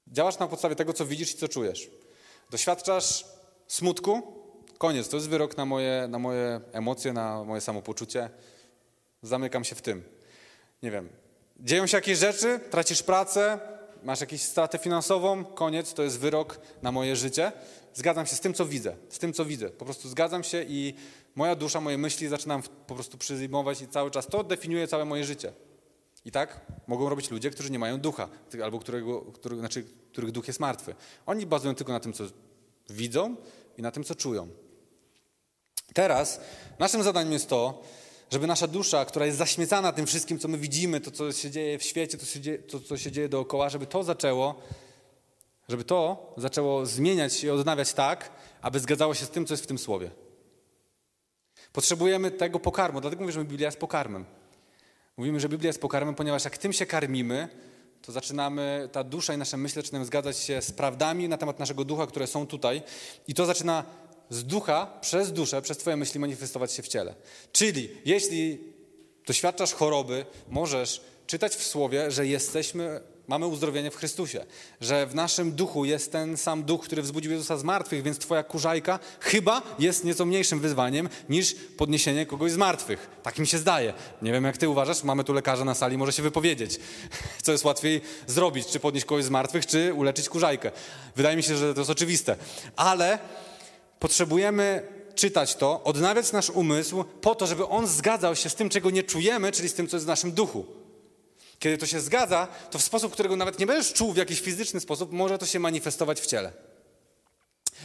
Działasz na podstawie tego, co widzisz i co czujesz. Doświadczasz smutku? Koniec, to jest wyrok na moje, na moje emocje, na moje samopoczucie. Zamykam się w tym. Nie wiem. Dzieją się jakieś rzeczy, tracisz pracę, masz jakąś stratę finansową, koniec, to jest wyrok na moje życie. Zgadzam się z tym, co widzę, z tym, co widzę. Po prostu zgadzam się i moja dusza, moje myśli zaczynam po prostu przyjmować i cały czas to definiuje całe moje życie. I tak mogą robić ludzie, którzy nie mają ducha, albo którego, który, znaczy, których duch jest martwy. Oni bazują tylko na tym, co widzą i na tym, co czują. Teraz naszym zadaniem jest to, żeby nasza dusza, która jest zaśmiecana tym wszystkim, co my widzimy, to, co się dzieje w świecie, to, dzieje, to co się dzieje dookoła, żeby to zaczęło, żeby to zaczęło zmieniać się i odnawiać tak, aby zgadzało się z tym, co jest w tym słowie. Potrzebujemy tego pokarmu, dlatego mówię, że Biblia jest pokarmem. Mówimy, że Biblia jest pokarmem, ponieważ jak tym się karmimy, to zaczynamy, ta dusza i nasze myśli zaczynają zgadzać się z prawdami na temat naszego ducha, które są tutaj i to zaczyna z ducha, przez duszę, przez twoje myśli manifestować się w ciele. Czyli jeśli doświadczasz choroby, możesz czytać w słowie, że jesteśmy Mamy uzdrowienie w Chrystusie, że w naszym duchu jest ten sam duch, który wzbudził Jezusa z martwych, więc twoja kurzajka chyba jest nieco mniejszym wyzwaniem niż podniesienie kogoś z martwych. Tak mi się zdaje. Nie wiem, jak ty uważasz, mamy tu lekarza na sali, może się wypowiedzieć. Co jest łatwiej zrobić, czy podnieść kogoś z martwych, czy uleczyć kurzajkę. Wydaje mi się, że to jest oczywiste. Ale potrzebujemy czytać to, odnawiać nasz umysł po to, żeby on zgadzał się z tym, czego nie czujemy, czyli z tym, co jest w naszym duchu. Kiedy to się zgadza, to w sposób, którego nawet nie będziesz czuł w jakiś fizyczny sposób, może to się manifestować w ciele.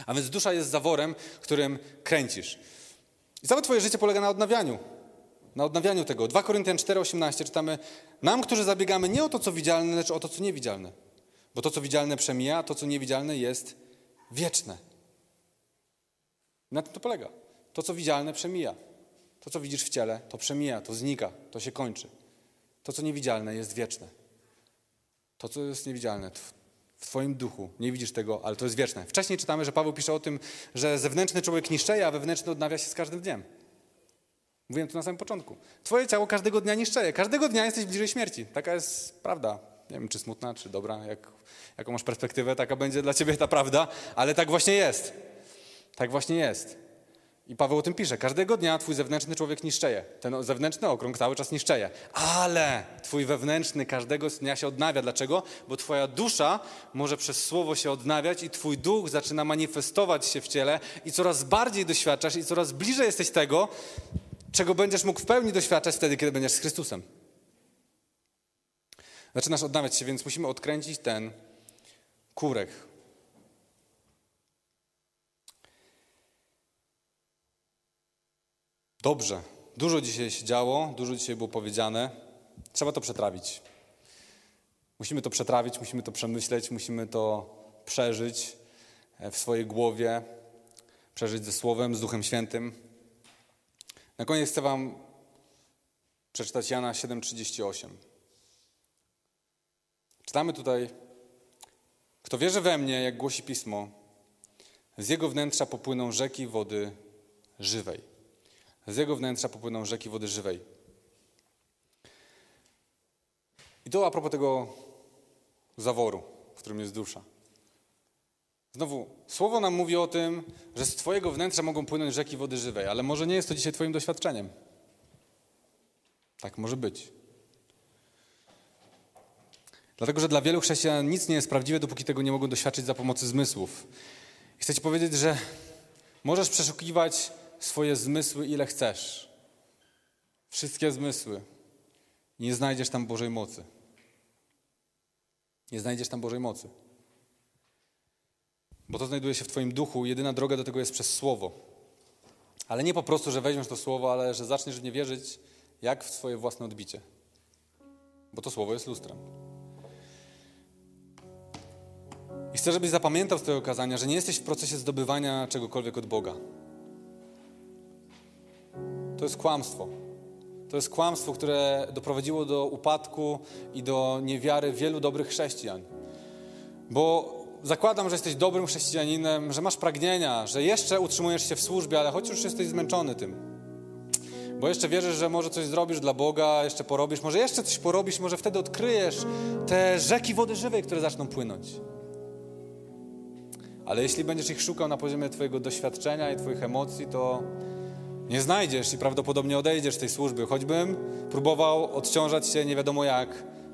A więc dusza jest zaworem, którym kręcisz. I całe twoje życie polega na odnawianiu. Na odnawianiu tego. 2 Koryntian 4,18 czytamy Nam, którzy zabiegamy nie o to, co widzialne, lecz o to, co niewidzialne. Bo to, co widzialne przemija, a to, co niewidzialne jest wieczne. Na tym to polega. To, co widzialne przemija. To, co widzisz w ciele, to przemija, to znika, to się kończy. To, co niewidzialne, jest wieczne. To, co jest niewidzialne w Twoim duchu, nie widzisz tego, ale to jest wieczne. Wcześniej czytamy, że Paweł pisze o tym, że zewnętrzny człowiek niszczeje, a wewnętrzny odnawia się z każdym dniem. Mówiłem to na samym początku. Twoje ciało każdego dnia niszczeje. Każdego dnia jesteś bliżej śmierci. Taka jest prawda. Nie wiem, czy smutna, czy dobra. Jak, jaką masz perspektywę, taka będzie dla ciebie ta prawda, ale tak właśnie jest. Tak właśnie jest. I Paweł o tym pisze. Każdego dnia twój zewnętrzny człowiek niszczeje. Ten zewnętrzny okrąg cały czas niszczeje. Ale twój wewnętrzny każdego dnia się odnawia. Dlaczego? Bo twoja dusza może przez słowo się odnawiać i twój duch zaczyna manifestować się w ciele i coraz bardziej doświadczasz i coraz bliżej jesteś tego, czego będziesz mógł w pełni doświadczać wtedy, kiedy będziesz z Chrystusem. Zaczynasz odnawiać się, więc musimy odkręcić ten kurek, Dobrze. Dużo dzisiaj się działo, dużo dzisiaj było powiedziane. Trzeba to przetrawić. Musimy to przetrawić, musimy to przemyśleć, musimy to przeżyć e, w swojej głowie, przeżyć ze Słowem, z Duchem Świętym. Na koniec chcę Wam przeczytać Jana 7:38. Czytamy tutaj: Kto wierzy we mnie, jak głosi pismo, z jego wnętrza popłyną rzeki wody żywej. Z jego wnętrza popłyną rzeki wody żywej. I to a propos tego zaworu, w którym jest dusza. Znowu, słowo nam mówi o tym, że z Twojego wnętrza mogą płynąć rzeki wody żywej, ale może nie jest to dzisiaj Twoim doświadczeniem. Tak może być. Dlatego, że dla wielu chrześcijan nic nie jest prawdziwe, dopóki tego nie mogą doświadczyć za pomocą zmysłów. Chcę Ci powiedzieć, że możesz przeszukiwać swoje zmysły ile chcesz. Wszystkie zmysły. Nie znajdziesz tam Bożej mocy. Nie znajdziesz tam Bożej mocy. Bo to znajduje się w Twoim duchu. Jedyna droga do tego jest przez Słowo. Ale nie po prostu, że weźmiesz to Słowo, ale że zaczniesz w nie wierzyć, jak w swoje własne odbicie. Bo to Słowo jest lustrem. I chcę, żebyś zapamiętał z tego kazania, że nie jesteś w procesie zdobywania czegokolwiek od Boga. To jest kłamstwo. To jest kłamstwo, które doprowadziło do upadku i do niewiary wielu dobrych chrześcijan. Bo zakładam, że jesteś dobrym chrześcijaninem, że masz pragnienia, że jeszcze utrzymujesz się w służbie, ale choć już jesteś zmęczony tym. Bo jeszcze wierzysz, że może coś zrobisz dla Boga, jeszcze porobisz, może jeszcze coś porobisz, może wtedy odkryjesz te rzeki wody żywej, które zaczną płynąć. Ale jeśli będziesz ich szukał na poziomie Twojego doświadczenia i Twoich emocji, to nie znajdziesz i prawdopodobnie odejdziesz z tej służby. Choćbym próbował odciążać się nie wiadomo jak,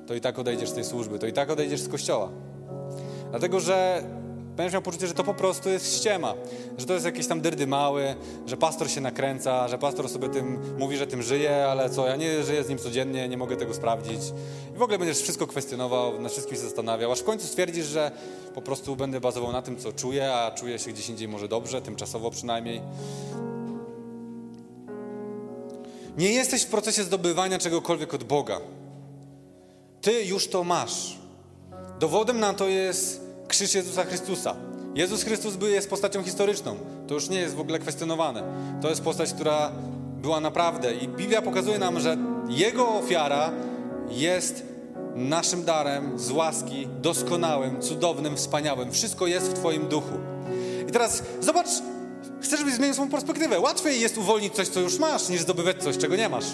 to i tak odejdziesz z tej służby, to i tak odejdziesz z kościoła. Dlatego, że będziesz miał poczucie, że to po prostu jest ściema, że to jest jakieś tam dyrdy mały, że pastor się nakręca, że pastor sobie tym mówi, że tym żyje, ale co, ja nie żyję z nim codziennie, nie mogę tego sprawdzić. I w ogóle będziesz wszystko kwestionował, na wszystkim się zastanawiał, aż w końcu stwierdzisz, że po prostu będę bazował na tym, co czuję, a czuję się gdzieś indziej może dobrze, tymczasowo przynajmniej. Nie jesteś w procesie zdobywania czegokolwiek od Boga. Ty już to masz. Dowodem na to jest krzyż Jezusa Chrystusa. Jezus Chrystus jest postacią historyczną. To już nie jest w ogóle kwestionowane. To jest postać, która była naprawdę. I Biblia pokazuje nam, że Jego ofiara jest naszym darem z łaski, doskonałym, cudownym, wspaniałym. Wszystko jest w Twoim duchu. I teraz zobacz, chcę, żebyś zmienił swoją perspektywę. Łatwiej jest uwolnić coś, co już masz, niż zdobywać coś, czego nie masz.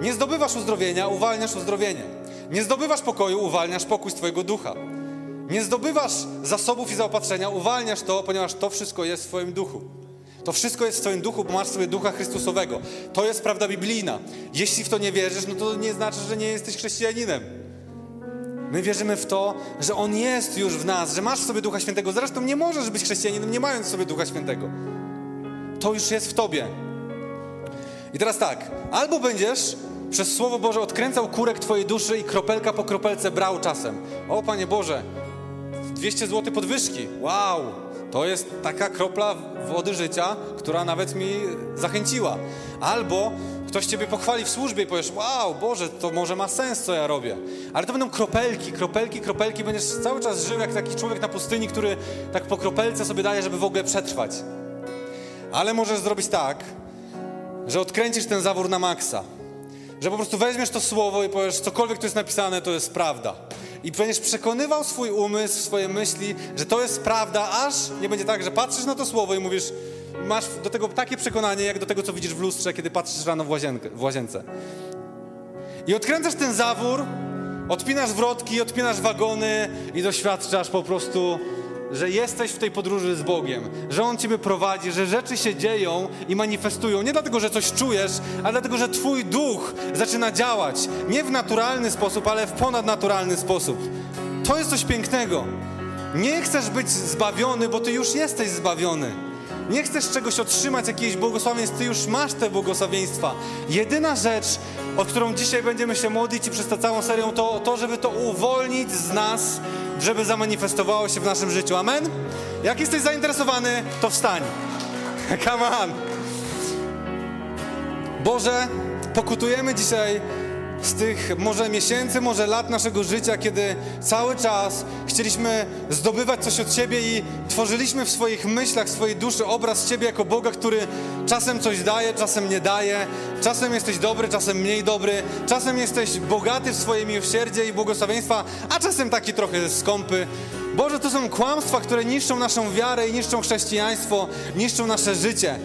Nie zdobywasz uzdrowienia, uwalniasz uzdrowienie. Nie zdobywasz pokoju, uwalniasz pokój z Twojego ducha. Nie zdobywasz zasobów i zaopatrzenia, uwalniasz to, ponieważ to wszystko jest w Twoim duchu. To wszystko jest w Twoim duchu, bo masz sobie ducha Chrystusowego. To jest prawda biblijna. Jeśli w to nie wierzysz, no to nie znaczy, że nie jesteś chrześcijaninem. My wierzymy w to, że On jest już w nas, że masz w sobie Ducha Świętego. Zresztą nie możesz być chrześcijaninem, nie mając w sobie Ducha Świętego. To już jest w Tobie. I teraz tak, albo będziesz przez Słowo Boże odkręcał kurek Twojej duszy i kropelka po kropelce brał czasem. O Panie Boże, 200 zł podwyżki. Wow, to jest taka kropla wody życia, która nawet mi zachęciła. Albo ktoś Ciebie pochwali w służbie i powiesz, wow, Boże, to może ma sens, co ja robię. Ale to będą kropelki, kropelki, kropelki. Będziesz cały czas żył jak taki człowiek na pustyni, który tak po kropelce sobie daje, żeby w ogóle przetrwać. Ale możesz zrobić tak, że odkręcisz ten zawór na maksa. Że po prostu weźmiesz to słowo i powiesz, cokolwiek tu jest napisane, to jest prawda. I będziesz przekonywał swój umysł, swoje myśli, że to jest prawda, aż nie będzie tak, że patrzysz na to słowo i mówisz, masz do tego takie przekonanie, jak do tego, co widzisz w lustrze, kiedy patrzysz rano w, łazienkę, w łazience. I odkręcasz ten zawór, odpinasz wrotki, odpinasz wagony i doświadczasz po prostu że jesteś w tej podróży z Bogiem, że On Ciebie prowadzi, że rzeczy się dzieją i manifestują. Nie dlatego, że coś czujesz, ale dlatego, że Twój duch zaczyna działać. Nie w naturalny sposób, ale w ponadnaturalny sposób. To jest coś pięknego. Nie chcesz być zbawiony, bo Ty już jesteś zbawiony. Nie chcesz czegoś otrzymać, jakiejś błogosławieństw, Ty już masz te błogosławieństwa. Jedyna rzecz, o którą dzisiaj będziemy się modlić i przez tę całą serię, to to, żeby to uwolnić z nas żeby zamanifestowało się w naszym życiu. Amen? Jak jesteś zainteresowany, to wstań. Come on. Boże, pokutujemy dzisiaj z tych może miesięcy, może lat naszego życia, kiedy cały czas chcieliśmy zdobywać coś od Ciebie i tworzyliśmy w swoich myślach, w swojej duszy obraz Ciebie jako Boga, który czasem coś daje, czasem nie daje, czasem jesteś dobry, czasem mniej dobry, czasem jesteś bogaty w swoje miłosierdzie i błogosławieństwa, a czasem taki trochę skąpy. Boże, to są kłamstwa, które niszczą naszą wiarę i niszczą chrześcijaństwo, niszczą nasze życie.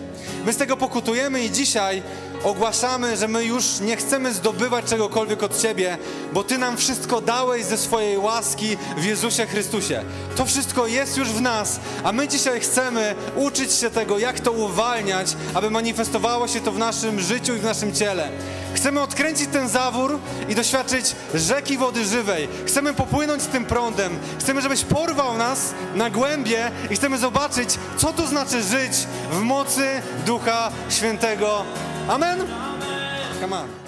My z tego pokutujemy i dzisiaj ogłaszamy, że my już nie chcemy zdobywać czegokolwiek od Ciebie, bo Ty nam wszystko dałeś ze swojej łaski w Jezusie Chrystusie. To wszystko jest już w nas, a my dzisiaj chcemy uczyć się tego, jak to uwalniać, aby manifestowało się to w naszym życiu i w naszym ciele. Chcemy odkręcić ten zawór i doświadczyć rzeki wody żywej. Chcemy popłynąć tym prądem. Chcemy, żebyś porwał nas na głębie i chcemy zobaczyć, co to znaczy żyć w mocy Ducha Świętego. Amen? Come on.